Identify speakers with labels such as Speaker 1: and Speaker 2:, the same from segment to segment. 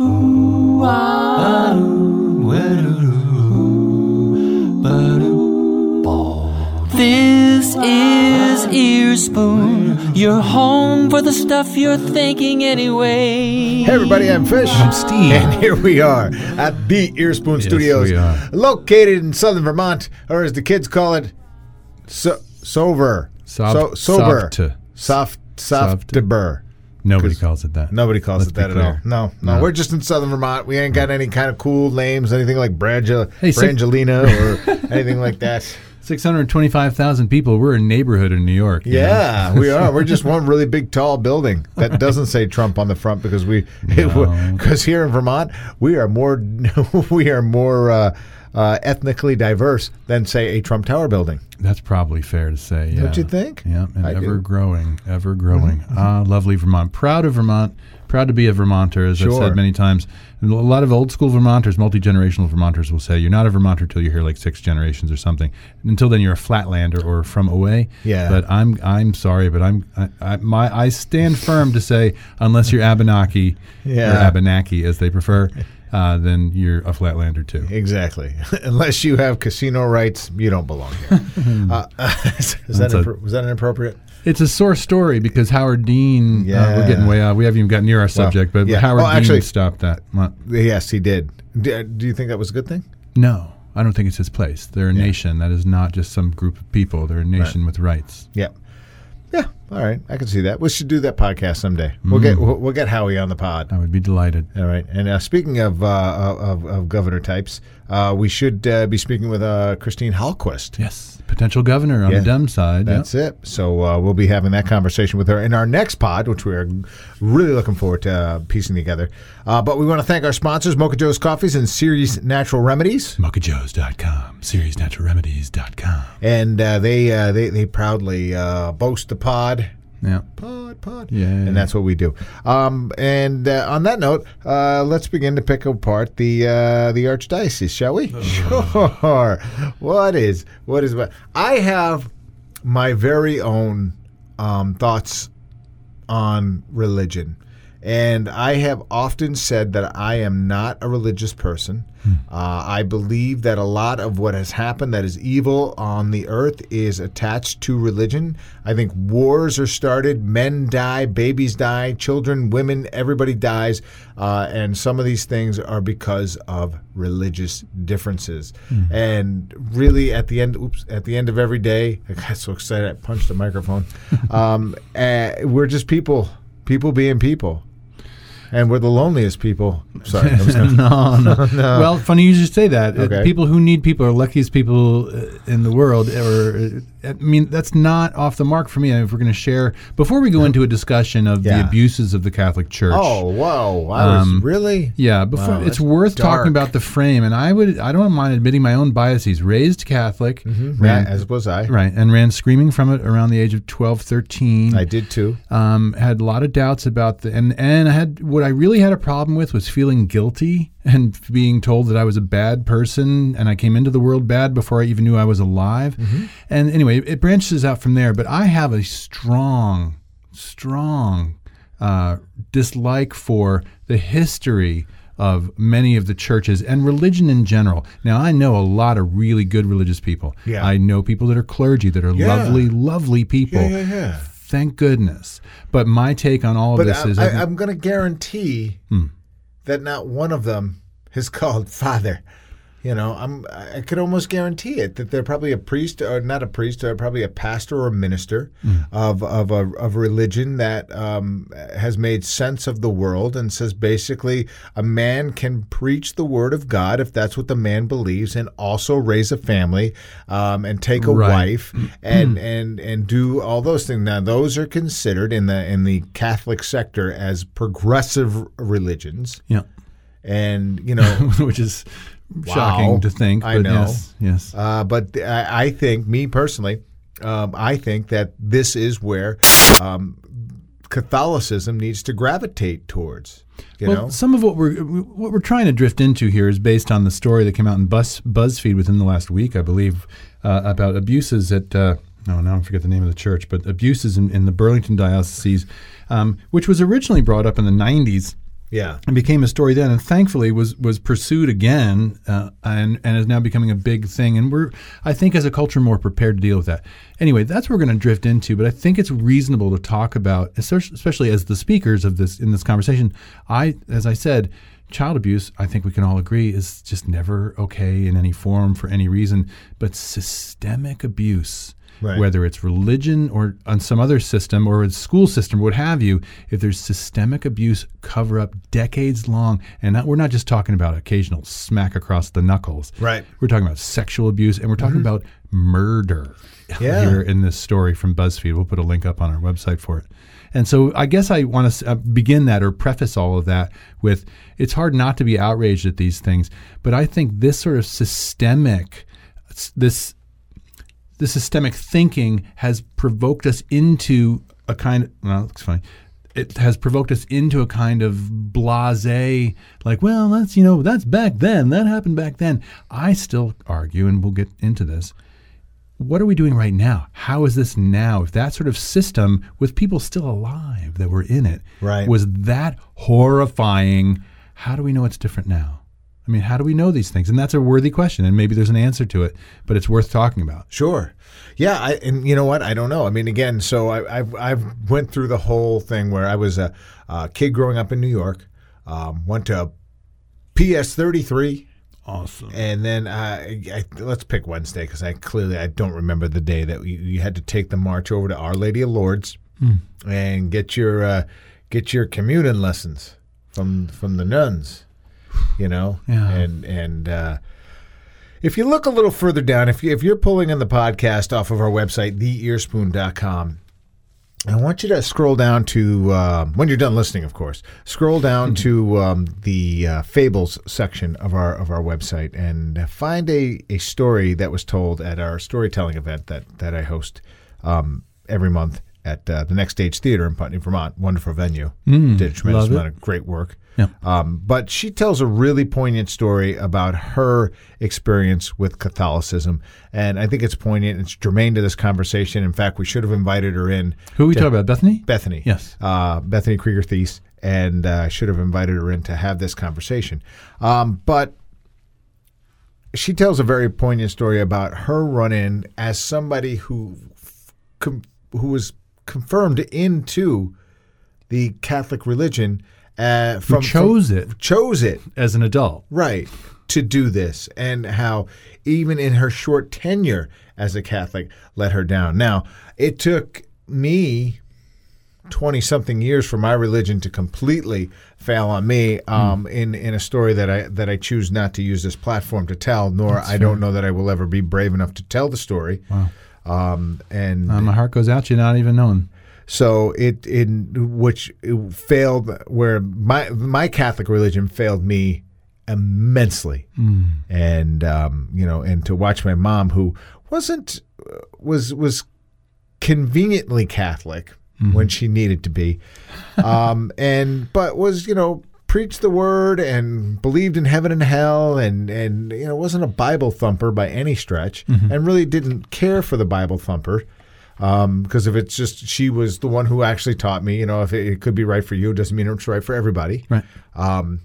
Speaker 1: Ooh, ah, ooh, ooh, ba-doo. This is Earspoon, your home for the stuff you're thinking anyway.
Speaker 2: Hey everybody, I'm Fish.
Speaker 3: I'm Steve.
Speaker 2: And here we are at the Earspoon Studios,
Speaker 3: we are.
Speaker 2: located in southern Vermont, or as the kids call it, so, sober.
Speaker 3: Soft-
Speaker 2: so, sober.
Speaker 3: soft-
Speaker 2: Soft,
Speaker 3: soft-
Speaker 2: soft
Speaker 3: Nobody calls it that.
Speaker 2: Nobody calls
Speaker 3: Let's
Speaker 2: it that at all. No, no,
Speaker 3: No.
Speaker 2: We're just in southern Vermont. We ain't got any kind of cool names, anything like Brangel-
Speaker 3: Hey,
Speaker 2: Brangelina or anything like that.
Speaker 3: 625,000 people. We're a neighborhood in New York.
Speaker 2: Yeah, we are. We're just one really big, tall building that doesn't say Trump on the front because we, because here in Vermont we are more, we are more uh, uh, ethnically diverse than say a Trump Tower building.
Speaker 3: That's probably fair to say. Yeah.
Speaker 2: Don't you think?
Speaker 3: Yeah, and
Speaker 2: I
Speaker 3: ever
Speaker 2: do.
Speaker 3: Growing, ever growing. Ah, lovely Vermont. Proud of Vermont. Proud to be a Vermonter, as I've said many times. And a lot of old school Vermonters, multi generational Vermonters, will say you're not a Vermonter until you're here like six generations or something. Until then, you're a Flatlander or from away.
Speaker 2: Yeah.
Speaker 3: But I'm I'm sorry, but I'm I, I my I stand firm to say unless you're Abenaki
Speaker 2: Yeah.
Speaker 3: or Abenaki as they prefer, uh, then you're a Flatlander too.
Speaker 2: Exactly. Unless you have casino rights, you don't belong here. uh, is that
Speaker 3: That's a-
Speaker 2: impro- was that inappropriate?
Speaker 3: It's a sore story because Howard Dean. Uh,
Speaker 2: Yeah.
Speaker 3: we're getting way out. We haven't even got near our subject, but
Speaker 2: yeah.
Speaker 3: Howard
Speaker 2: Well,
Speaker 3: Dean
Speaker 2: actually-
Speaker 3: stopped that. What?
Speaker 2: Yes, he did. D- do you think that was a good thing?
Speaker 3: No, I don't think it's his place. They're a nation. That is not just some group of people. They're a nation with rights.
Speaker 2: Yeah. Yeah. All right. I can see that. We should do that podcast someday. We'll get we'll, we'll get Howie on the pod.
Speaker 3: I would be delighted.
Speaker 2: All right. And uh, speaking of, uh, of of governor types, uh, we should uh, be speaking with uh, Christine Hallquist.
Speaker 3: Yes, potential governor on
Speaker 2: Yeah.
Speaker 3: the Dem side.
Speaker 2: That's it. So uh, we'll be having that conversation with her in our next pod, which we are really looking forward to uh, piecing together. Uh, but we want to thank our sponsors, Mocha Joe's Coffees and Ceres Natural Remedies.
Speaker 3: MochaJoes.com, CeresNaturalRemedies.com.
Speaker 2: And uh, they, uh, they they proudly uh, boast the pod.
Speaker 3: Yeah.
Speaker 2: Pod, pod.
Speaker 3: Yeah.
Speaker 2: And that's what we do. Um, and uh, on that note, uh, let's begin to pick apart the uh, the archdiocese, shall we? Sure. What is what is what? I have my very own um, thoughts on religion. And I have often said that I am not a religious person. Uh, I believe that a lot of what has happened that is evil on the earth is attached to religion. I think wars are started, men die, babies die, children, women, everybody dies. Uh, and some of these things are because of religious differences. And really, at the end, oops, at the end of every day, I got so excited I punched the microphone. um, uh, we're just people, people being people. And we're the loneliest people. Sorry, I
Speaker 3: no, no, Well, funny you should say that. Uh,
Speaker 2: Okay.
Speaker 3: people who need people are luckiest people uh, in the world. Or, uh, I mean, that's not off the mark for me. If we're going to share, before we go into a discussion of
Speaker 2: Yeah.
Speaker 3: the abuses of the Catholic Church.
Speaker 2: oh, whoa! I was
Speaker 3: Um,
Speaker 2: really.
Speaker 3: Yeah, before
Speaker 2: Wow,
Speaker 3: it's worth
Speaker 2: dark.
Speaker 3: talking about the frame, and I would I don't mind admitting my own biases. Raised Catholic,
Speaker 2: Yeah,
Speaker 3: ran,
Speaker 2: as was I.
Speaker 3: right, and ran screaming from it around the age of 12, 13.
Speaker 2: I did too.
Speaker 3: um, had a lot of doubts about the and and I had what I really had a problem with was feeling guilty and being told that I was a bad person and I came into the world bad before I even knew I was alive. And anyway, it branches out from there. But I have a strong, strong uh, dislike for the history of many of the churches and religion in general. Now, I know a lot of really good religious people.
Speaker 2: Yeah.
Speaker 3: I know people that are clergy that are
Speaker 2: Yeah.
Speaker 3: lovely, lovely people.
Speaker 2: Yeah, yeah, yeah.
Speaker 3: Thank goodness. But my take on all of
Speaker 2: But
Speaker 3: this
Speaker 2: I,
Speaker 3: is
Speaker 2: I, I'm going to guarantee
Speaker 3: Hmm.
Speaker 2: that not one of them has called Father. You know, I'm. I could almost guarantee it that they're probably a priest or not a priest, or probably a pastor or a minister
Speaker 3: Hmm.
Speaker 2: of of a of religion that um, has made sense of the world and says basically a man can preach the word of God if that's what the man believes, and also raise a family um, and take a
Speaker 3: Right.
Speaker 2: wife and and and do all those things. Now, those are considered in the in the Catholic sector as progressive religions,
Speaker 3: yeah,
Speaker 2: and you know.
Speaker 3: which is shocking to think.
Speaker 2: I
Speaker 3: but
Speaker 2: know.
Speaker 3: Yes, yes.
Speaker 2: Uh, but I, I think, me personally, um, I think that this is where um, Catholicism needs to gravitate towards. You
Speaker 3: well,
Speaker 2: know,
Speaker 3: some of what we're what we're trying to drift into here is based on the story that came out in Buzz, BuzzFeed within the last week, I believe, uh, about abuses at. Uh, no, now I forget the name of the church, but abuses in, in the Burlington diocese, um, which was originally brought up in the '90s
Speaker 2: Yeah.
Speaker 3: and became a story then, and thankfully was was pursued again, uh, and and is now becoming a big thing. And we're, I think, as a culture, more prepared to deal with that. Anyway, that's what we're going to drift into. But I think it's reasonable to talk about, especially as the speakers of this in this conversation. I, as I said. Child abuse, I think we can all agree, is just never okay in any form for any reason. But systemic abuse,
Speaker 2: Right.
Speaker 3: whether it's religion or on some other system or a school system, what have you, if there's systemic abuse cover up decades long, and not, we're not just talking about occasional smack across the knuckles.
Speaker 2: Right.
Speaker 3: We're talking about sexual abuse and we're talking about murder
Speaker 2: Yeah.
Speaker 3: here in this story from BuzzFeed. We'll put a link up on our website for it. And so I guess I want to uh, begin that or preface all of that with it's hard not to be outraged at these things, but I think this sort of systemic, this the systemic thinking has provoked us into a kind of well, it's funny. It has provoked us into a kind of blasé, like, well, that's you know, that's back then. That happened back then. I still argue, and we'll get into this. What are we doing right now? How is this now? If that sort of system with people still alive that were in it
Speaker 2: Right.
Speaker 3: was that horrifying, how do we know it's different now? I mean, how do we know these things? And that's a worthy question, and maybe there's an answer to it, but it's worth talking about.
Speaker 2: Sure. Yeah, I, and you know what? I don't know. I mean, again, so I, I've I've went through the whole thing where I was a, a kid growing up in New York, um, went to PS thirty three,
Speaker 3: Awesome.
Speaker 2: and then uh, I, let's pick Wednesday because I clearly I don't remember the day that you, you had to take the march over to Our Lady of Lourdes and get your uh, get your communion lessons from from the nuns, you know,
Speaker 3: Yeah.
Speaker 2: and and. Uh, if you look a little further down, if, you, if you're pulling in the podcast off of our website, theearspoon.com, I want you to scroll down to, uh, when you're done listening, of course, scroll down to um, the uh, fables section of our of our website and find a, a story that was told at our storytelling event that, that I host um, every month at uh, the Next Stage Theater in Putney, Vermont. Wonderful venue. Did a tremendous amount of great work.
Speaker 3: Yeah.
Speaker 2: Um, but she tells a really poignant story about her experience with Catholicism, and I think it's poignant. And it's germane to this conversation. In fact, we should have invited her in.
Speaker 3: Who are we talking about? Bethany?
Speaker 2: Bethany.
Speaker 3: Yes.
Speaker 2: Uh, Bethany Krieger Thies, and uh, should have invited her in to have this conversation. Um, but she tells a very poignant story about her run in as somebody who com- who was confirmed into the Catholic religion uh, from
Speaker 3: chose
Speaker 2: from-
Speaker 3: it.
Speaker 2: chose it.
Speaker 3: As an adult.
Speaker 2: right. To do this and how even in her short tenure as a catholic let her down. Now it took me 20 something years for my religion to completely fail on me um, in in a story that I that I choose not to use this platform to tell nor I don't know that I will ever be brave enough to tell the story um, and
Speaker 3: Uh, my heart goes out to you, not even knowing.
Speaker 2: so it in which it failed where my my Catholic religion failed me immensely, and um, you know, and to watch my mom who wasn't was was conveniently Catholic when she needed to be, um, and but was you know preached the word and believed in heaven and hell and and you know wasn't a Bible thumper by any stretch, mm-hmm. and really didn't care for the Bible thumper um, because if it's just she was the one who actually taught me, you know, if it, it could be right for you, it doesn't mean it's right for everybody.
Speaker 3: Right.
Speaker 2: Um,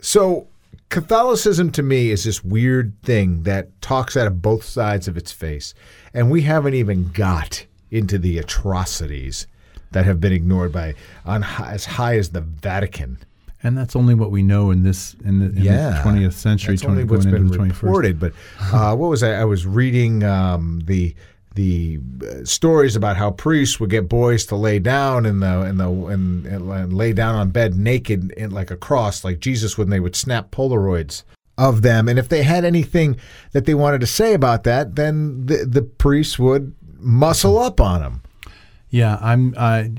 Speaker 2: so Catholicism to me is this weird thing that talks out of both sides of its face, and we haven't even got into the atrocities that have been ignored by on hi- as high as the Vatican.
Speaker 3: And that's only what we know in this in the, in the 20th century,
Speaker 2: That's only
Speaker 3: 20,
Speaker 2: what's
Speaker 3: going
Speaker 2: been
Speaker 3: into 21st.
Speaker 2: reported. But uh, what was I? I was reading um, the the uh, stories about how priests would get boys to lay down in the in the and, and lay down on bed naked in like a cross, like Jesus when they would snap Polaroids of them, and if they had anything that they wanted to say about that, then the the priests would muscle up on them.
Speaker 3: Yeah, I'm. I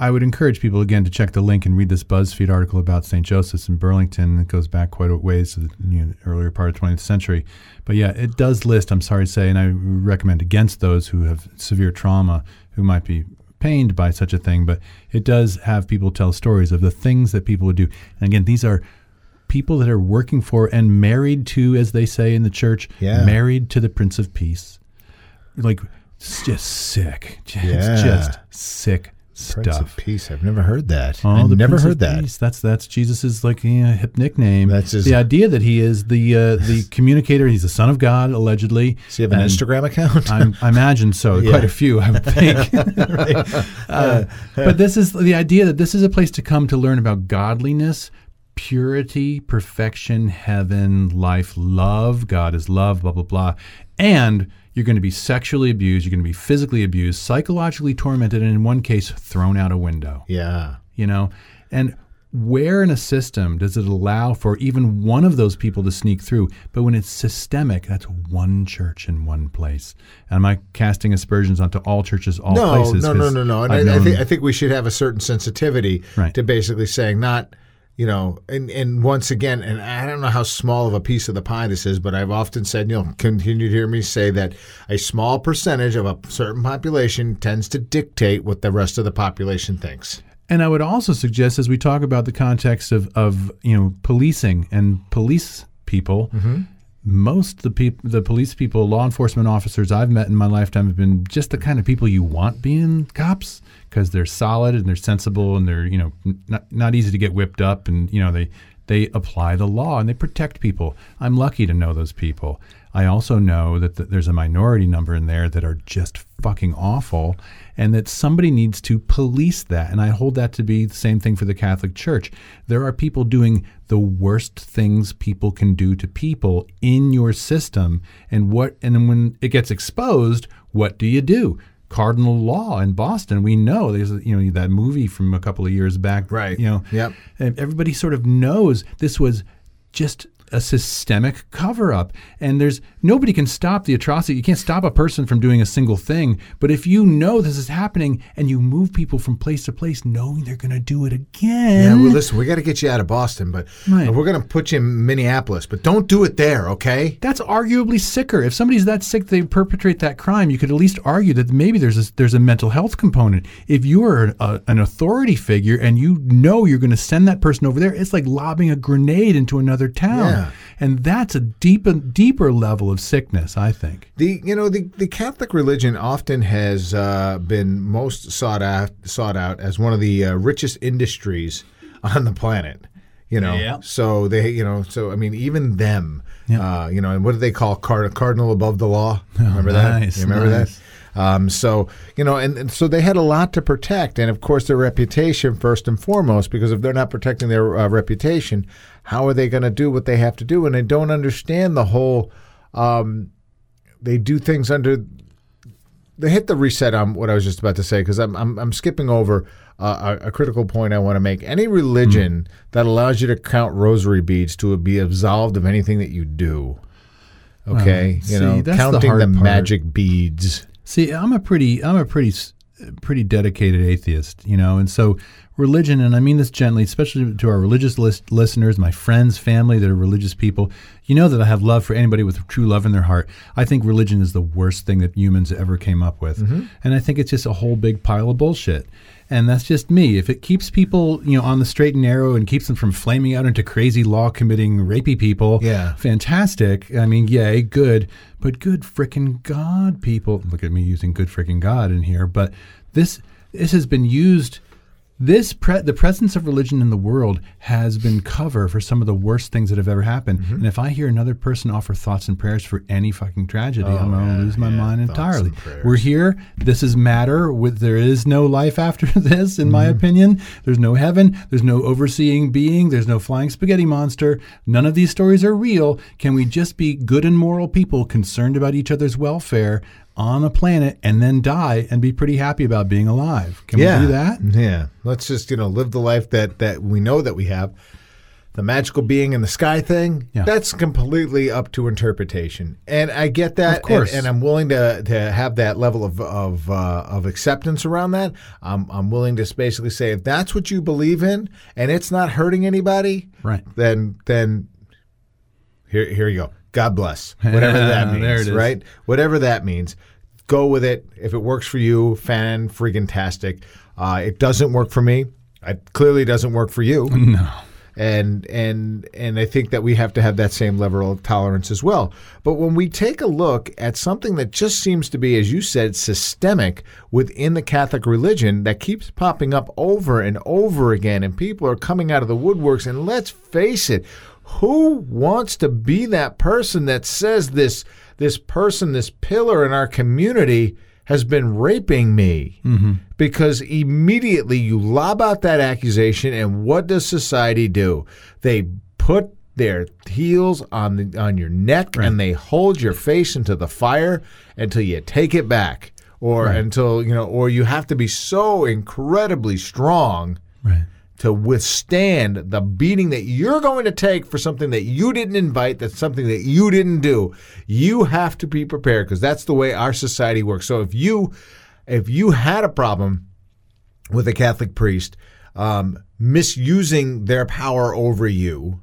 Speaker 3: I would encourage people again to check the link and read this BuzzFeed article about St. Joseph's in Burlington. It goes back quite a ways to the you know, earlier part of the 20th century. But yeah, it does list. I'm sorry to say, and I recommend against those who have severe trauma who might be pained by such a thing. But it does have people tell stories of the things that people would do. And again, these are people that are working for and married to, as they say in the church,
Speaker 2: Yeah.
Speaker 3: married to the Prince of Peace. Like it's just sick. It's
Speaker 2: Yeah.
Speaker 3: just sick
Speaker 2: Prince of
Speaker 3: stuff.
Speaker 2: Peace. I've never heard that.
Speaker 3: Oh,
Speaker 2: I
Speaker 3: the
Speaker 2: never
Speaker 3: Prince
Speaker 2: heard that.
Speaker 3: Peace. That's that's Jesus's like yeah, hip nickname.
Speaker 2: That's his-
Speaker 3: the idea that he is the uh, the communicator. He's the son of God, allegedly.
Speaker 2: Does he have an
Speaker 3: And
Speaker 2: Instagram account?
Speaker 3: I'm, I imagine so.
Speaker 2: Yeah.
Speaker 3: Quite a few, I would think. Right? Uh, but this is the idea that this is a place to come to learn about godliness, purity, perfection, heaven, life, love. God is love, blah, blah, blah. And you're going to be sexually abused, you're going to be physically abused, psychologically tormented, and in one case, thrown out a window
Speaker 2: yeah.
Speaker 3: you know and where in a system does it allow for even one of those people to sneak through but when it's systemic that's one church in one place and am i casting aspersions onto all churches all
Speaker 2: No,
Speaker 3: places
Speaker 2: no, no, no, no.
Speaker 3: I've
Speaker 2: I, I think I think we should have a certain sensitivity
Speaker 3: Right.
Speaker 2: to basically saying not, you know, and and once again, and I don't know how small of a piece of the pie this is, but I've often said, you'll continue to hear me say that a small percentage of a certain population tends to dictate what the rest of the population thinks.
Speaker 3: And I would also suggest, as we talk about the context of, of you know policing and police people, mm-hmm. Most the peop- the police people, law enforcement officers I've met in my lifetime have been just the kind of people you want being cops because they're solid and they're sensible and they're you know not not easy to get whipped up and you know they they apply the law and they protect people. I'm lucky to know those people. I also know that th- there's a minority number in there that are just fucking awful and that somebody needs to police that. And I hold that to be the same thing for the Catholic Church. There are people doing the worst things people can do to people in your system. And what and then when it gets exposed, what do you do? Cardinal Law in Boston. We know there's you know that movie from a couple of years back.
Speaker 2: Right.
Speaker 3: You know.
Speaker 2: Yep.
Speaker 3: And everybody sort of knows this was just a systemic cover up. And there's nobody can stop the atrocity. You can't stop a person from doing a single thing. But if you know this is happening and you move people from place to place knowing they're going to do it again.
Speaker 2: Yeah, well, listen, we got to get you out of Boston, but
Speaker 3: Right.
Speaker 2: we're going to put you in Minneapolis, but don't do it there, okay?
Speaker 3: that's arguably sicker. If somebody's that sick they perpetrate that crime, you could at least argue that maybe there's a, there's a mental health component. If you are a, an authority figure and you know you're going to send that person over there, it's like lobbing a grenade into another town.
Speaker 2: Yeah.
Speaker 3: And that's a deep, deeper level of sickness, I think.
Speaker 2: The you know the, the Catholic religion often has uh, been most sought out sought out as one of the uh, richest industries on the planet. You know,
Speaker 3: Yeah.
Speaker 2: so they you know so I mean even them, uh, you know, and what do they call card- cardinal above the law? Remember that?
Speaker 3: Oh, nice,
Speaker 2: You remember
Speaker 3: nice.
Speaker 2: that? Um, so you know, and, and so they had a lot to protect, and of course their reputation first and foremost, because if they're not protecting their uh, reputation, how are they going to do what they have to do? And they don't understand the whole. Um, they do things under. They hit the reset on what I was just about to say because I'm, I'm I'm skipping over uh, a, a critical point I want to make. Any religion that allows you to count rosary beads to be absolved of anything that you do. Okay,
Speaker 3: see,
Speaker 2: you know,
Speaker 3: that's the
Speaker 2: counting the,
Speaker 3: part.
Speaker 2: magic beads.
Speaker 3: See, I'm a pretty, I'm a pretty, pretty dedicated atheist, you know, and so religion, and I mean this gently, especially to our religious list, listeners, my friends, family that are religious people. You know that I have love for anybody with true love in their heart. I think religion is the worst thing that humans ever came up with, mm-hmm. and I think it's just a whole big pile of bullshit. And that's just me. If it keeps people, you know, on the straight and narrow and keeps them from flaming out into crazy law committing rapey people,
Speaker 2: Yeah.
Speaker 3: fantastic. I mean, yay, good. But good frickin' God, people. Look at me using good frickin' God in here. But this this has been used. This pre- the presence of religion in the world has been cover for some of the worst things that have ever happened.
Speaker 2: Mm-hmm.
Speaker 3: And if I hear another person offer thoughts and prayers for any fucking tragedy, I'm going to
Speaker 2: Oh,
Speaker 3: lose my
Speaker 2: yeah,
Speaker 3: mind entirely. We're here. This is matter. With there is no life after this, in
Speaker 2: Mm-hmm.
Speaker 3: my opinion. There's no heaven. There's no overseeing being. There's no flying spaghetti monster. None of these stories are real. Can we just be good and moral people concerned about each other's welfare on a planet and then die and be pretty happy about being alive? Can
Speaker 2: yeah,
Speaker 3: we do that?
Speaker 2: Yeah, let's just you know live the life that that we know that we have. The magical being in the sky thing,
Speaker 3: Yeah.
Speaker 2: that's completely up to interpretation, and I get that.
Speaker 3: Of course.
Speaker 2: and, and I'm willing to to have that level of of uh, of acceptance around that. I'm I'm willing to basically say if that's what you believe in, and it's not hurting anybody,
Speaker 3: Right.
Speaker 2: Then then here here you go. God bless. Whatever that means,
Speaker 3: There it is.
Speaker 2: right? Whatever that means. Go with it. If it works for you, fan freaking tastic. Uh, it doesn't work for me. It clearly doesn't work for you.
Speaker 3: No.
Speaker 2: and and and I think that we have to have that same level of tolerance as well. But when we take a look at something that just seems to be, as you said, systemic within the Catholic religion that keeps popping up over and over again, and people are coming out of the woodworks, and let's face it, who wants to be that person that says this this person, this pillar in our community? has been raping me? Mm-hmm. Because immediately you lob out that accusation and what does society do? They put their heels on the on your neck and they hold your face into the fire until you take it back. Or until you know or you have to be so incredibly strong
Speaker 3: Right.
Speaker 2: To withstand the beating that you're going to take for something that you didn't invite, that's something that you didn't do. You have to be prepared because that's the way our society works. So if you if you had a problem with a Catholic priest um, misusing their power over you,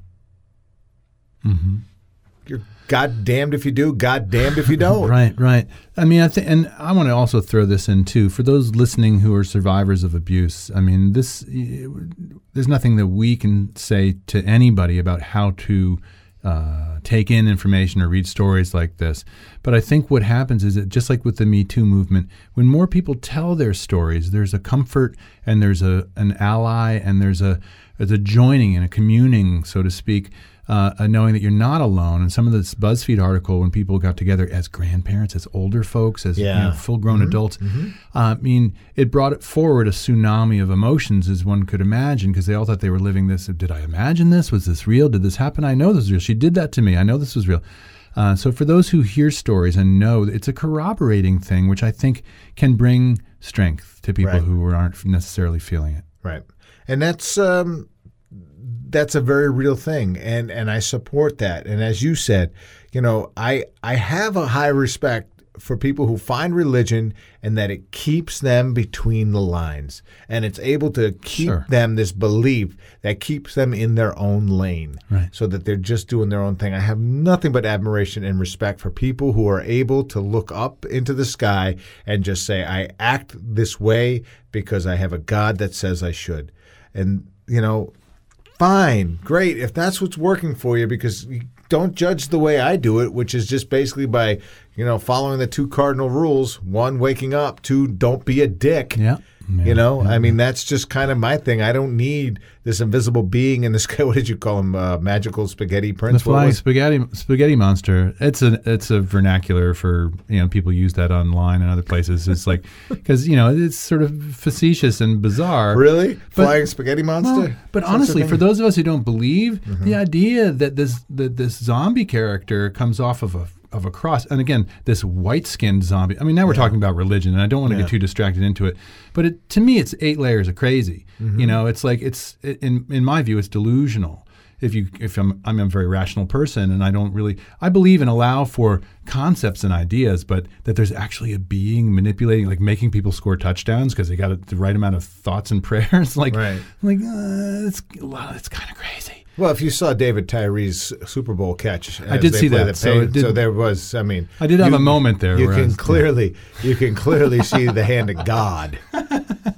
Speaker 2: you're God damned if you do, God damned if you don't.
Speaker 3: Right, right. I mean, I think, and I want to also throw this in too for those listening who are survivors of abuse. I mean, this there's nothing that we can say to anybody about how to uh, take in information or read stories like this. But I think what happens is that just like with the Me Too movement, when more people tell their stories, there's a comfort and there's a an ally and there's a there's a joining and a communing, so to speak uh, knowing that you're not alone. And some of this BuzzFeed article, when people got together as grandparents, as older folks, as you know, full-grown adults, uh, I mean, it brought it forward a tsunami of emotions, as one could imagine, because they all thought they were living this. Did I imagine this? Was this real? Did this happen? I know this is real. She did that to me. I know this was real. Uh, so for those who hear stories and know, that it's a corroborating thing, which I think can bring strength to people
Speaker 2: Right.
Speaker 3: who aren't necessarily feeling it.
Speaker 2: Right. And that's um that's a very real thing and and I support that. And as you said, you know, I I have a high respect for people who find religion and that it keeps them between the lines and it's able to keep
Speaker 3: Sure.
Speaker 2: them this belief that keeps them in their own lane
Speaker 3: Right.
Speaker 2: so that they're just doing their own thing. I have nothing but admiration and respect for people who are able to look up into the sky and just say, I act this way because I have a God that says I should. And, you know, fine, great. If that's what's working for you, because you don't judge the way I do it, which is just basically by, you know, following the two cardinal rules one, waking up, two, don't be a dick.
Speaker 3: Yeah.
Speaker 2: You know, I mean, that's just kind of my thing. I don't need this invisible being in this. What did you call him? Uh, magical spaghetti prince? What
Speaker 3: flying spaghetti spaghetti monster. It's a it's a vernacular for you know people use that online and other places. It's like because you know it's sort of facetious and bizarre.
Speaker 2: Really? Flying spaghetti monster?
Speaker 3: Well, but honestly, for those of us who don't believe,
Speaker 2: Mm-hmm.
Speaker 3: the idea that this that this zombie character comes off of a of a cross, and again, this white skinned zombie. I mean, now we're talking about religion, and I don't want to
Speaker 2: Yeah.
Speaker 3: get too distracted into it. But it, to me, it's eight layers of crazy.
Speaker 2: Mm-hmm.
Speaker 3: You know, it's like it's in in my view, it's delusional. If you if I'm I'm a very rational person, and I don't really I believe and allow for concepts and ideas, but that there's actually a being manipulating, like making people score touchdowns because they got the right amount of thoughts and prayers. like
Speaker 2: Right.
Speaker 3: like uh, it's well, it's kind of crazy.
Speaker 2: Well, if you saw David Tyree's Super Bowl catch, I
Speaker 3: did see that,
Speaker 2: the
Speaker 3: so did-
Speaker 2: so there was. I mean,
Speaker 3: I did have a moment there
Speaker 2: You can clearly, you can clearly see the hand of God.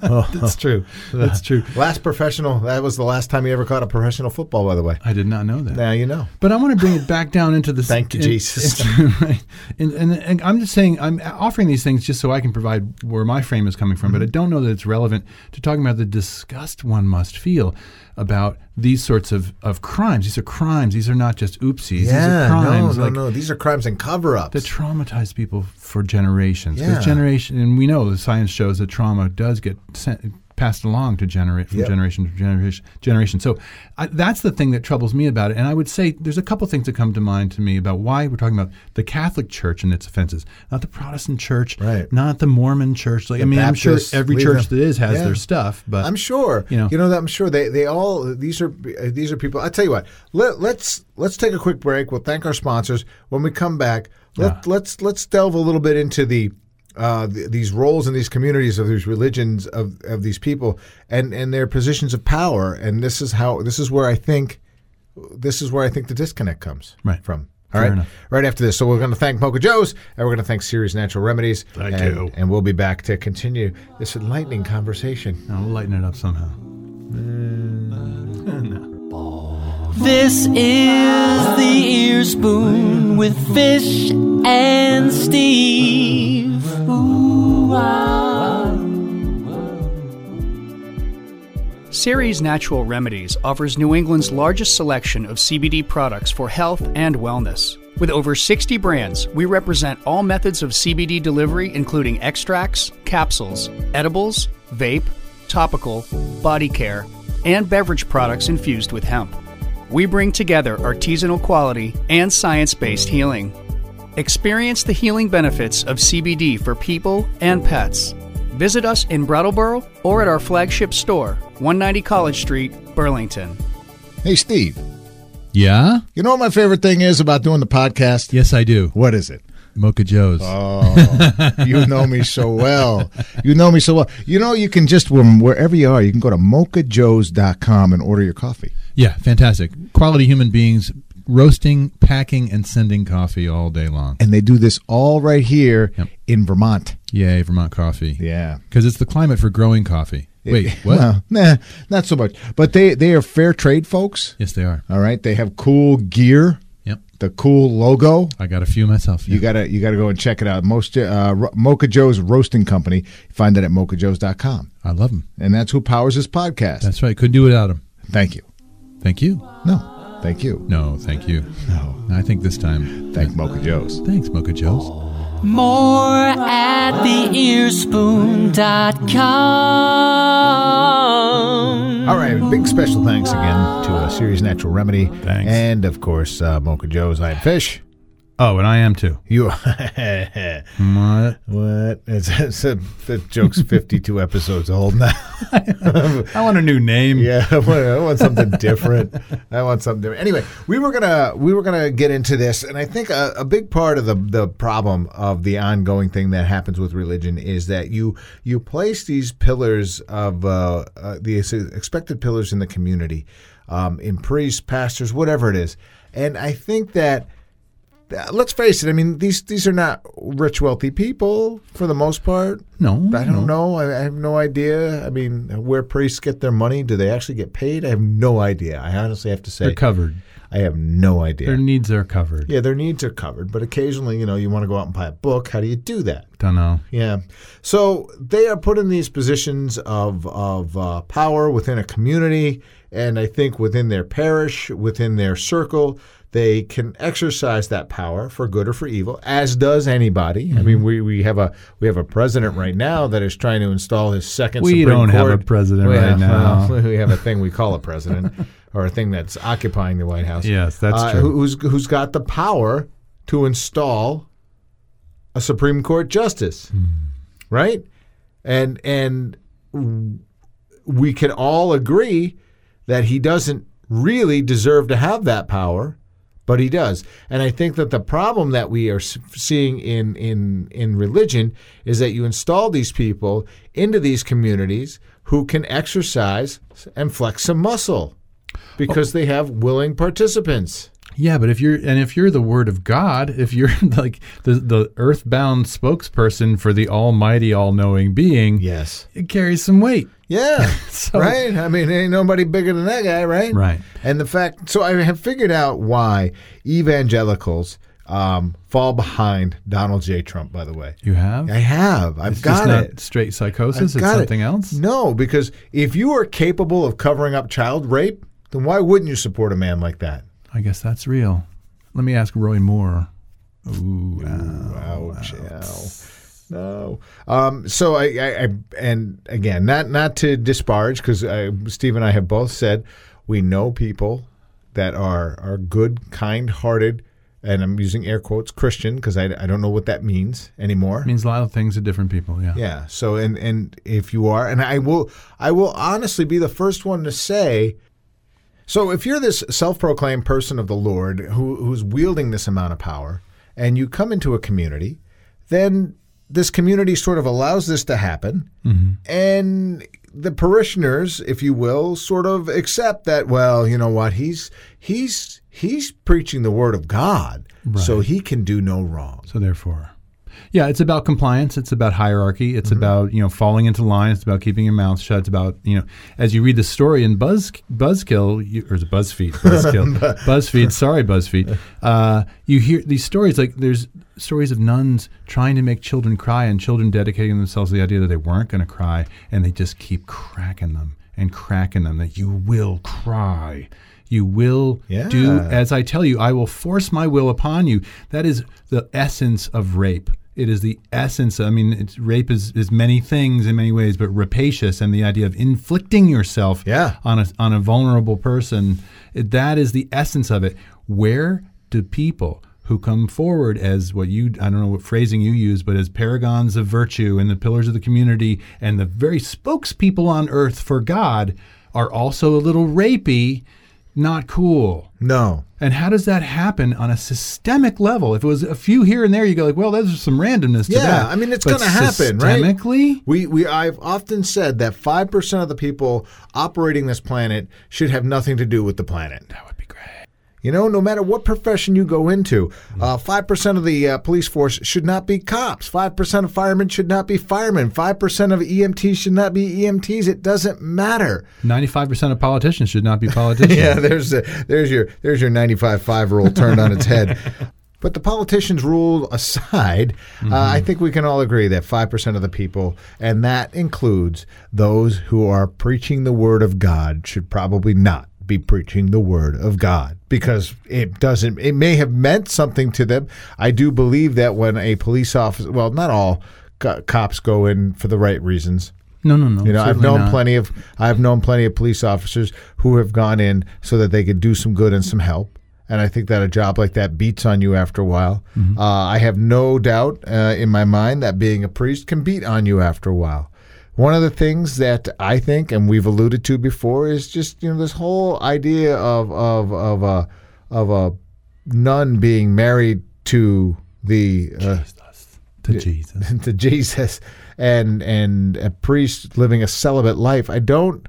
Speaker 3: That's true. That's true.
Speaker 2: Last professional. That was the last time he ever caught a professional football. By the way,
Speaker 3: I did not know that.
Speaker 2: now you know.
Speaker 3: But I want to bring it back down into this.
Speaker 2: Thank you,
Speaker 3: in-
Speaker 2: Jesus.
Speaker 3: right. And, and, and I'm just saying, I'm offering these things just so I can provide where my frame is coming from. But I
Speaker 2: Mm-hmm.
Speaker 3: don't know that it's relevant to talking about the disgust one must feel about these sorts of, of crimes. These are crimes. These are not just oopsies. these are crimes.
Speaker 2: no, no,
Speaker 3: like,
Speaker 2: no. These are crimes and cover-ups.
Speaker 3: that traumatize people for generations. Because
Speaker 2: Yeah.
Speaker 3: generation, and we know the science shows that trauma does get sent, passed along to generate from
Speaker 2: Yep.
Speaker 3: generation to generation. Generation. So I, that's the thing that troubles me about it. And I would say there's a couple things that come to mind to me about why we're talking about the Catholic Church and its offenses, not the Protestant Church,
Speaker 2: Right.
Speaker 3: not the Mormon Church. Like I mean, I'm sure every church
Speaker 2: them.
Speaker 3: that is has
Speaker 2: Yeah.
Speaker 3: their stuff, but
Speaker 2: I'm sure.
Speaker 3: you know.
Speaker 2: you know that I'm sure they, they all these are these are people. I tell you what. Let, let's let's take a quick break. We'll thank our sponsors. When we come back, let, let's let's delve a little bit into the. Uh, th- these roles in these communities of these religions of, of these people and, and their positions of power and this is how this is where I think this is where I think the disconnect comes
Speaker 3: Right.
Speaker 2: from. All
Speaker 3: Fair
Speaker 2: right,
Speaker 3: enough.
Speaker 2: right after this. So we're going to thank Mocha Joe's and we're going to thank Ceres Natural Remedies.
Speaker 3: Thank
Speaker 2: and,
Speaker 3: you.
Speaker 2: And we'll be back to continue this enlightening conversation.
Speaker 3: I'll lighten it up somehow.
Speaker 1: This is the ear spoon with Fish and Steve.
Speaker 4: Ceres Natural Remedies offers New England's largest selection of CBD products for health and wellness. With over 60 brands, we represent all methods of CBD delivery, including extracts, capsules, edibles, vape, topical, body care, and beverage products infused with hemp. We bring together artisanal quality and science based healing. Experience the healing benefits of CBD for people and pets. Visit us in Brattleboro or at our flagship store, 190 College Street, Burlington.
Speaker 2: Hey, Steve.
Speaker 3: Yeah?
Speaker 2: You know what my favorite thing is about doing the podcast?
Speaker 3: Yes, I do.
Speaker 2: What is it?
Speaker 3: Mocha Joe's.
Speaker 2: Oh, you know me so well. You know me so well. You know, you can just, from wherever you are, you can go to mochajoes.com and order your coffee.
Speaker 3: Yeah, fantastic. Quality human beings roasting, packing, and sending coffee all day long.
Speaker 2: And they do this all right here
Speaker 3: Yep.
Speaker 2: in Vermont.
Speaker 3: Yay, Vermont coffee.
Speaker 2: Yeah.
Speaker 3: Because it's the climate for growing coffee. Wait, what?
Speaker 2: Well, nah, not so much. But they, they are fair trade folks.
Speaker 3: yes, they are.
Speaker 2: All right. They have cool gear,
Speaker 3: Yep.
Speaker 2: the cool logo.
Speaker 3: I got a few myself.
Speaker 2: You gotta you gotta go and check it out. Most uh, Mocha Joe's Roasting Company. Find it at mochajoes.com.
Speaker 3: I love them.
Speaker 2: And that's who powers this podcast.
Speaker 3: That's right. Couldn't do without them.
Speaker 2: Thank you.
Speaker 3: Thank you.
Speaker 2: No, thank you.
Speaker 3: No, thank you.
Speaker 2: No,
Speaker 3: I think this time.
Speaker 2: thank Mocha Joe's.
Speaker 3: Thanks, Mocha Joe's.
Speaker 1: More at theearspoon.com.
Speaker 2: All right, big special thanks again to uh, Ceres Natural Remedy.
Speaker 3: Thanks.
Speaker 2: And of course, uh, Mocha Joe's. I am Fish.
Speaker 3: Oh, and I am too.
Speaker 2: You.
Speaker 3: What?
Speaker 2: what? It's, it's a, the joke's 52 episodes old now.
Speaker 3: I want a new name.
Speaker 2: Yeah, I want, I want something different. I want something different. Anyway, we were gonna we were gonna get into this, and I think a, a big part of the the problem of the ongoing thing that happens with religion is that you you place these pillars of uh, uh, the expected pillars in the community, um, in priests, pastors, whatever it is, and I think that. Let's face it. I mean, these these are not rich, wealthy people for the most part.
Speaker 3: No,
Speaker 2: I don't
Speaker 3: no.
Speaker 2: know. I, I have no idea. I mean, where priests get their money? Do they actually get paid? I have no idea. I honestly have to say,
Speaker 3: They're covered.
Speaker 2: I have no idea.
Speaker 3: Their needs are covered.
Speaker 2: yeah, their needs are covered, but occasionally, you know, you want to go out and buy a book. How do you do that?
Speaker 3: Don't know.
Speaker 2: Yeah. So they are put in these positions of of uh, power within a community, and I think within their parish, within their circle, they can exercise that power for good or for evil, as does anybody. I mean, we, we have a we have a president right now that is trying to install his second.
Speaker 3: We
Speaker 2: Supreme
Speaker 3: don't have a president
Speaker 2: Well,
Speaker 3: right now.
Speaker 2: well, we have a thing we call a president, or a thing that's occupying the White House.
Speaker 3: Yes, that's
Speaker 2: Uh,
Speaker 3: true.
Speaker 2: who- Who's who's got the power to install a Supreme Court justice,
Speaker 3: Hmm.
Speaker 2: right? And and we can all agree that he doesn't really deserve to have that power, but he does. And I think that the problem that we are seeing in in in religion is that you install these people into these communities who can exercise and flex some muscle because they have willing participants.
Speaker 3: Yeah, but if you're and if you're the word of God, if you're like the the earthbound spokesperson for the almighty all-knowing being,
Speaker 2: Yes.
Speaker 3: it carries some weight.
Speaker 2: Yeah.
Speaker 3: So-
Speaker 2: right? I mean, ain't nobody bigger than that guy, right?
Speaker 3: Right.
Speaker 2: And the fact, so I have figured out why evangelicals um, fall behind Donald J. Trump, by the way.
Speaker 3: You have?
Speaker 2: I have. I've
Speaker 3: It's
Speaker 2: got
Speaker 3: just not
Speaker 2: it.
Speaker 3: straight psychosis,
Speaker 2: I've
Speaker 3: it's
Speaker 2: got it.
Speaker 3: something else.
Speaker 2: No, because if you are capable of covering up child rape, then why wouldn't you support a man like that?
Speaker 3: I guess that's real. Let me ask Roy Moore. Ooh,
Speaker 2: Ouch! ow. No. Um, so I, I, I, and again, not not to disparage, because Steve and I have both said we know people that are are good, kind-hearted, and I'm using air quotes Christian because I, I don't know what that means anymore.
Speaker 3: It means a lot of things to different people. Yeah.
Speaker 2: Yeah. So and and if you are, and I will I will honestly be the first one to say. So if you're this self-proclaimed person of the Lord who who's wielding this amount of power, and you come into a community, then this community sort of allows this to happen, and the parishioners, if you will, sort of accept that. Well, you know what? He's he's he's preaching the word of God, so he can do no wrong.
Speaker 3: So therefore, Yeah, it's about compliance. It's about hierarchy. It's about you know falling into line. It's about keeping your mouth shut. It's about you know as you read the story in Buzz Buzzkill you, or is it BuzzFeed Buzzkill BuzzFeed. Sorry, BuzzFeed. Uh, you hear these stories like there's stories of nuns trying to make children cry and children dedicating themselves to the idea that they weren't going to cry and they just keep cracking them and cracking them that you will cry. You will
Speaker 2: Yeah.
Speaker 3: do as I tell you, I will force my will upon you. That is the essence of rape. It is the essence. I mean, it's, rape is, is many things in many ways, but rapacious and the idea of inflicting yourself
Speaker 2: Yeah.
Speaker 3: on a on a vulnerable person. it- that is the essence of it. Where do people who come forward as what you I don't know what phrasing you use, but as paragons of virtue and the pillars of the community and the very spokespeople on earth for God are also a little rapey? Not cool.
Speaker 2: No.
Speaker 3: And how does that happen on a systemic level? If it was a few here and there, you go like, well, there's some randomness to
Speaker 2: Yeah,
Speaker 3: that.
Speaker 2: I mean, it's gonna happen, right?
Speaker 3: Systemically,
Speaker 2: We we I've often said that five percent of the people operating this planet should have nothing to do with the planet.
Speaker 3: that would.
Speaker 2: You know, no matter what profession you go into, uh, five percent of the uh, police force should not be cops. Five percent of firemen should not be firemen. Five percent of EMTs should not be EMTs. It doesn't matter.
Speaker 3: Ninety-five percent of politicians should not be politicians.
Speaker 2: Yeah, there's a, there's your there's your 95 five rule turned on its head. But the politicians' rule aside, uh, I think we can all agree that five percent of the people, and that includes those who are preaching the word of God, should probably not be preaching the word of God because it doesn't. It may have meant something to them. I do believe that when a police officer, well, not all co- cops go in for the right reasons.
Speaker 3: No, no, no.
Speaker 2: You know, I've known
Speaker 3: not.
Speaker 2: plenty of I've known plenty of police officers who have gone in so that they could do some good and some help. And I think that a job like that beats on you after a while.
Speaker 3: Mm-hmm.
Speaker 2: Uh, I have no doubt uh, in my mind that being a priest can beat on you after a while. One of the things that I think, and we've alluded to before, is just you know this whole idea of of of a of a nun being married to the uh,
Speaker 3: to Jesus.
Speaker 2: to Jesus and and a priest living a celibate life. I don't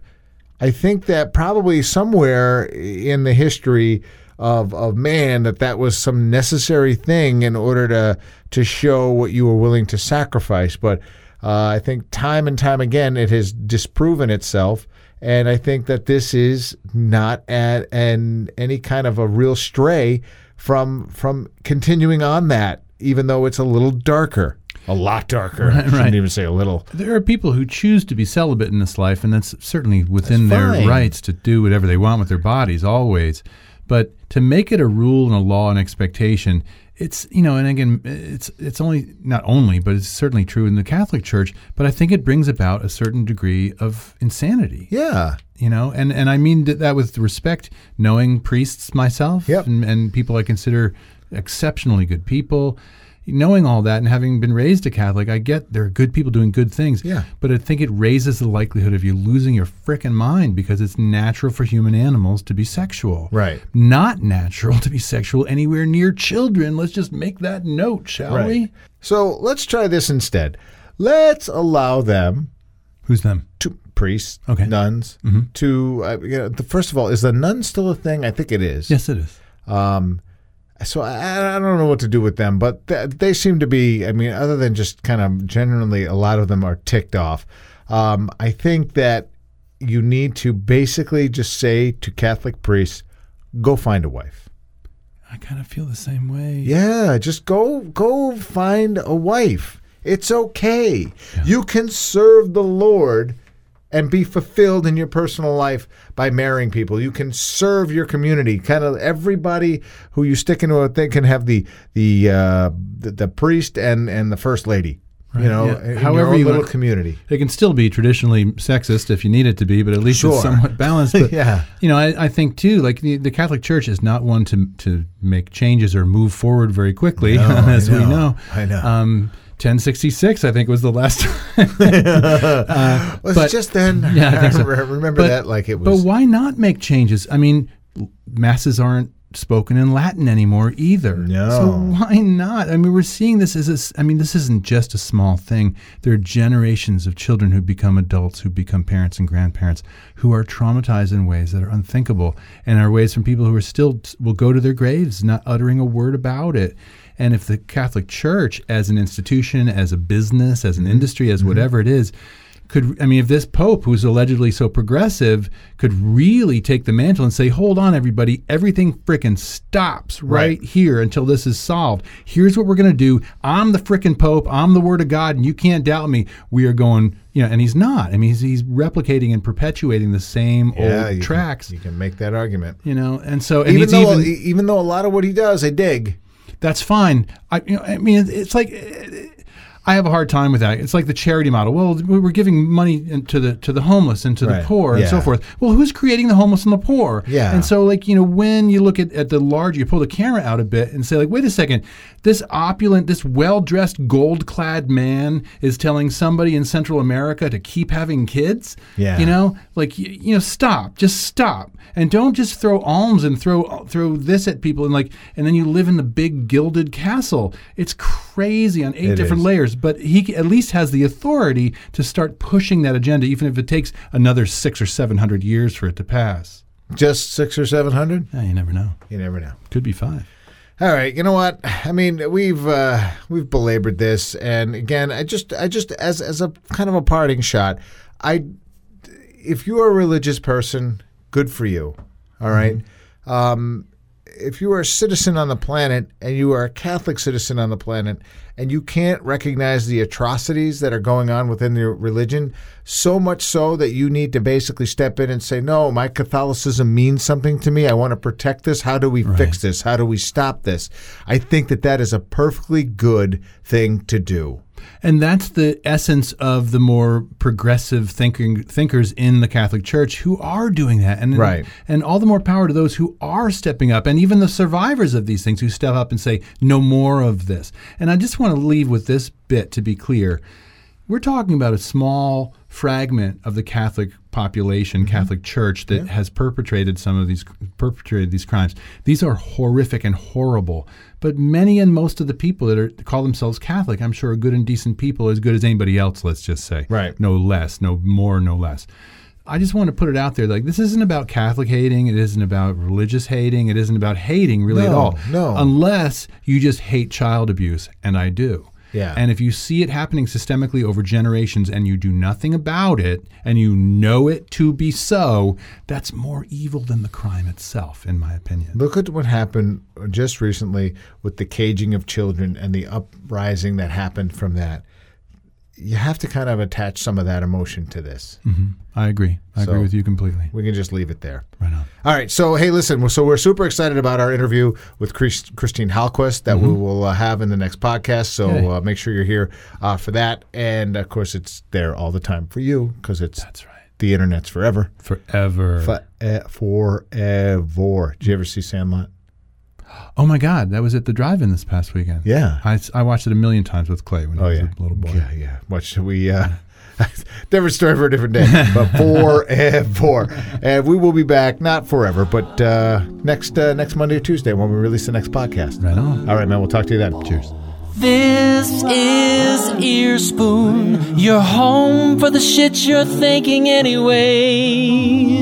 Speaker 2: I think that probably somewhere in the history of of man that that was some necessary thing in order to to show what you were willing to sacrifice, but uh, I think time and time again it has disproven itself. And I think that this is not at an any kind of a real stray from from continuing on that, even though it's a little darker, a lot darker. I shouldn't
Speaker 3: right.
Speaker 2: even say a little.
Speaker 3: There are people who choose to be celibate in this life, and that's certainly within
Speaker 2: That's
Speaker 3: their rights to do whatever they want with their bodies, always. But to make it a rule and a law and expectation, it's you know, and again, it's it's only not only, but it's certainly true in the Catholic Church. But I think it brings about a certain degree of insanity.
Speaker 2: Yeah,
Speaker 3: you know and and i mean th- that with respect knowing priests myself
Speaker 2: Yep.
Speaker 3: and, and people i consider exceptionally good people knowing all that and having been raised a catholic i get there are good people doing good things
Speaker 2: Yeah.
Speaker 3: but i think it raises the likelihood of you losing your frickin' mind because it's natural for human animals to be sexual
Speaker 2: Right.
Speaker 3: not natural to be sexual anywhere near children let's just make that note shall we
Speaker 2: So let's try this instead. Let's allow them
Speaker 3: who's them
Speaker 2: to priests,
Speaker 3: Okay.
Speaker 2: nuns, to uh, you know, the, first of all, is the nun still a thing? I think it is.
Speaker 3: yes it is
Speaker 2: Um, so I, I don't know what to do with them, but th- they seem to be. I mean, other than just kind of generally, a lot of them are ticked off. Um, I think that you need to basically just say to Catholic priests, "Go find a wife."
Speaker 3: i kind of feel the same way
Speaker 2: Yeah, just go go find a wife. It's okay. You can serve the Lord and be fulfilled in your personal life by marrying people. You can serve your community. Kind of everybody who you stick into a thing can have the the uh, the, the priest and and the first lady. You know,
Speaker 3: yeah. However you
Speaker 2: little community.
Speaker 3: It can still be traditionally sexist if you need it to be, but at least
Speaker 2: Sure.
Speaker 3: it's somewhat balanced. But,
Speaker 2: Yeah.
Speaker 3: You know, I, I think too, like the, the Catholic Church is not one to to make changes or move forward very quickly,
Speaker 2: No, I
Speaker 3: as we
Speaker 2: know.
Speaker 3: know.
Speaker 2: I know.
Speaker 3: Um, 1066, I think, was the last time. uh,
Speaker 2: Was
Speaker 3: but-
Speaker 2: it just then?
Speaker 3: Yeah, I think so.
Speaker 2: remember
Speaker 3: But-
Speaker 2: that like it was.
Speaker 3: But why not make changes? I mean, masses aren't spoken in Latin anymore either.
Speaker 2: No.
Speaker 3: So why not? I mean, we're seeing this as a I mean, this isn't just a small thing. There are generations of children who become adults, who become parents and grandparents, who are traumatized in ways that are unthinkable, and are ways from people who are still will go to their graves not uttering a word about it. And if the Catholic Church, as an institution, as a business, as an mm-hmm. industry, as mm-hmm. whatever it is, could I mean, if this Pope, who's allegedly so progressive, could really take the mantle and say, "Hold on, everybody, everything frickin' stops right,
Speaker 2: Right.
Speaker 3: here until this is solved. Here's what we're gonna do. I'm the frickin' Pope. I'm the Word of God, and you can't doubt me." We are going, you know, and he's not. I mean, he's, he's replicating and perpetuating the same
Speaker 2: Yeah,
Speaker 3: old
Speaker 2: you
Speaker 3: tracks.
Speaker 2: Can, you can make that argument.
Speaker 3: you know, and so and
Speaker 2: Even though,
Speaker 3: even,
Speaker 2: even though a lot of what he does, I dig.
Speaker 3: That's fine. I, you know, I mean, it's like I have a hard time with that. It's like the charity model. Well, we we're giving money to the to the homeless and to
Speaker 2: Right.
Speaker 3: the poor and so forth. Well, who's creating the homeless and the poor?
Speaker 2: Yeah.
Speaker 3: And so, like you know, when you look at, at the large, you pull the camera out a bit and say, like, wait a second, this opulent, this well dressed, gold clad man is telling somebody in Central America to keep having kids.
Speaker 2: Yeah.
Speaker 3: You know, like you, you know, stop, just stop, and don't just throw alms and throw throw this at people and like, and then you live in the big gilded castle. It's crazy on eight
Speaker 2: It
Speaker 3: different
Speaker 2: is.
Speaker 3: layers, but he at least has the authority to start pushing that agenda, even if it takes another six or seven hundred years for it to pass.
Speaker 2: Just six or seven hundred?
Speaker 3: Yeah, you never know.
Speaker 2: You never know.
Speaker 3: Could be five.
Speaker 2: All right, you know what? I mean, we've uh, we've belabored this, and again, I just I just as as a kind of a parting shot, I if you are a religious person, good for you. All right? Um, if you are a citizen on the planet and you are a Catholic citizen on the planet and you can't recognize the atrocities that are going on within your religion, so much so that you need to basically step in and say, No, my Catholicism means something to me. I want to protect this. How do we fix this? How do we stop this? I think that that is a perfectly good thing to do.
Speaker 3: And that's the essence of the more progressive thinking thinkers in the Catholic Church who are doing that. And
Speaker 2: Right.
Speaker 3: and all the more power to those who are stepping up and even the survivors of these things who step up and say no more of this. And I just want to leave with this bit to be clear. We're talking about a small fragment of the Catholic population, mm-hmm. Catholic Church that has perpetrated some of these perpetrated these crimes. These are horrific and horrible. But many and most of the people that are call themselves Catholic, I'm sure, are good and decent people, as good as anybody else. Let's just say,
Speaker 2: Right.
Speaker 3: No less, no more, no less. I just want to put it out there. Like this isn't about Catholic hating. It isn't about religious hating. It isn't about hating really at all.
Speaker 2: no.
Speaker 3: Unless you just hate child abuse, and I do.
Speaker 2: Yeah.
Speaker 3: And if you see it happening systemically over generations and you do nothing about it and you know it to be so, that's more evil than the crime itself, in my opinion.
Speaker 2: Look at what happened just recently with the caging of children and the uprising that happened from that. You have to kind of attach some of that emotion to this.
Speaker 3: I agree. I
Speaker 2: So-
Speaker 3: agree with you completely.
Speaker 2: We can just leave it there.
Speaker 3: Right on.
Speaker 2: All right. So, hey, listen. So, we're super excited about our interview with Chris, Christine Hallquist that we will uh, have in the next podcast. So, uh, make sure you're here uh, for that. And of course, it's there all the time for you because it's
Speaker 3: That's right.
Speaker 2: the internet's forever.
Speaker 3: Forever.
Speaker 2: Eh, forever. Did you ever see Sandlot?
Speaker 3: Oh my God, that was at the drive-in this past weekend.
Speaker 2: Yeah.
Speaker 3: I, I watched it a million times with Clay when he
Speaker 2: Oh
Speaker 3: was
Speaker 2: yeah,
Speaker 3: a little boy.
Speaker 2: Yeah, yeah. What should we? Uh, different story for a different day, but forever. and for. And we will be back, not forever, but uh, next uh, next Monday or Tuesday when we release the next podcast.
Speaker 3: Right on.
Speaker 2: All right, man. We'll talk to you then. Cheers.
Speaker 1: This is Earspoon, your home for the shit you're thinking anyway.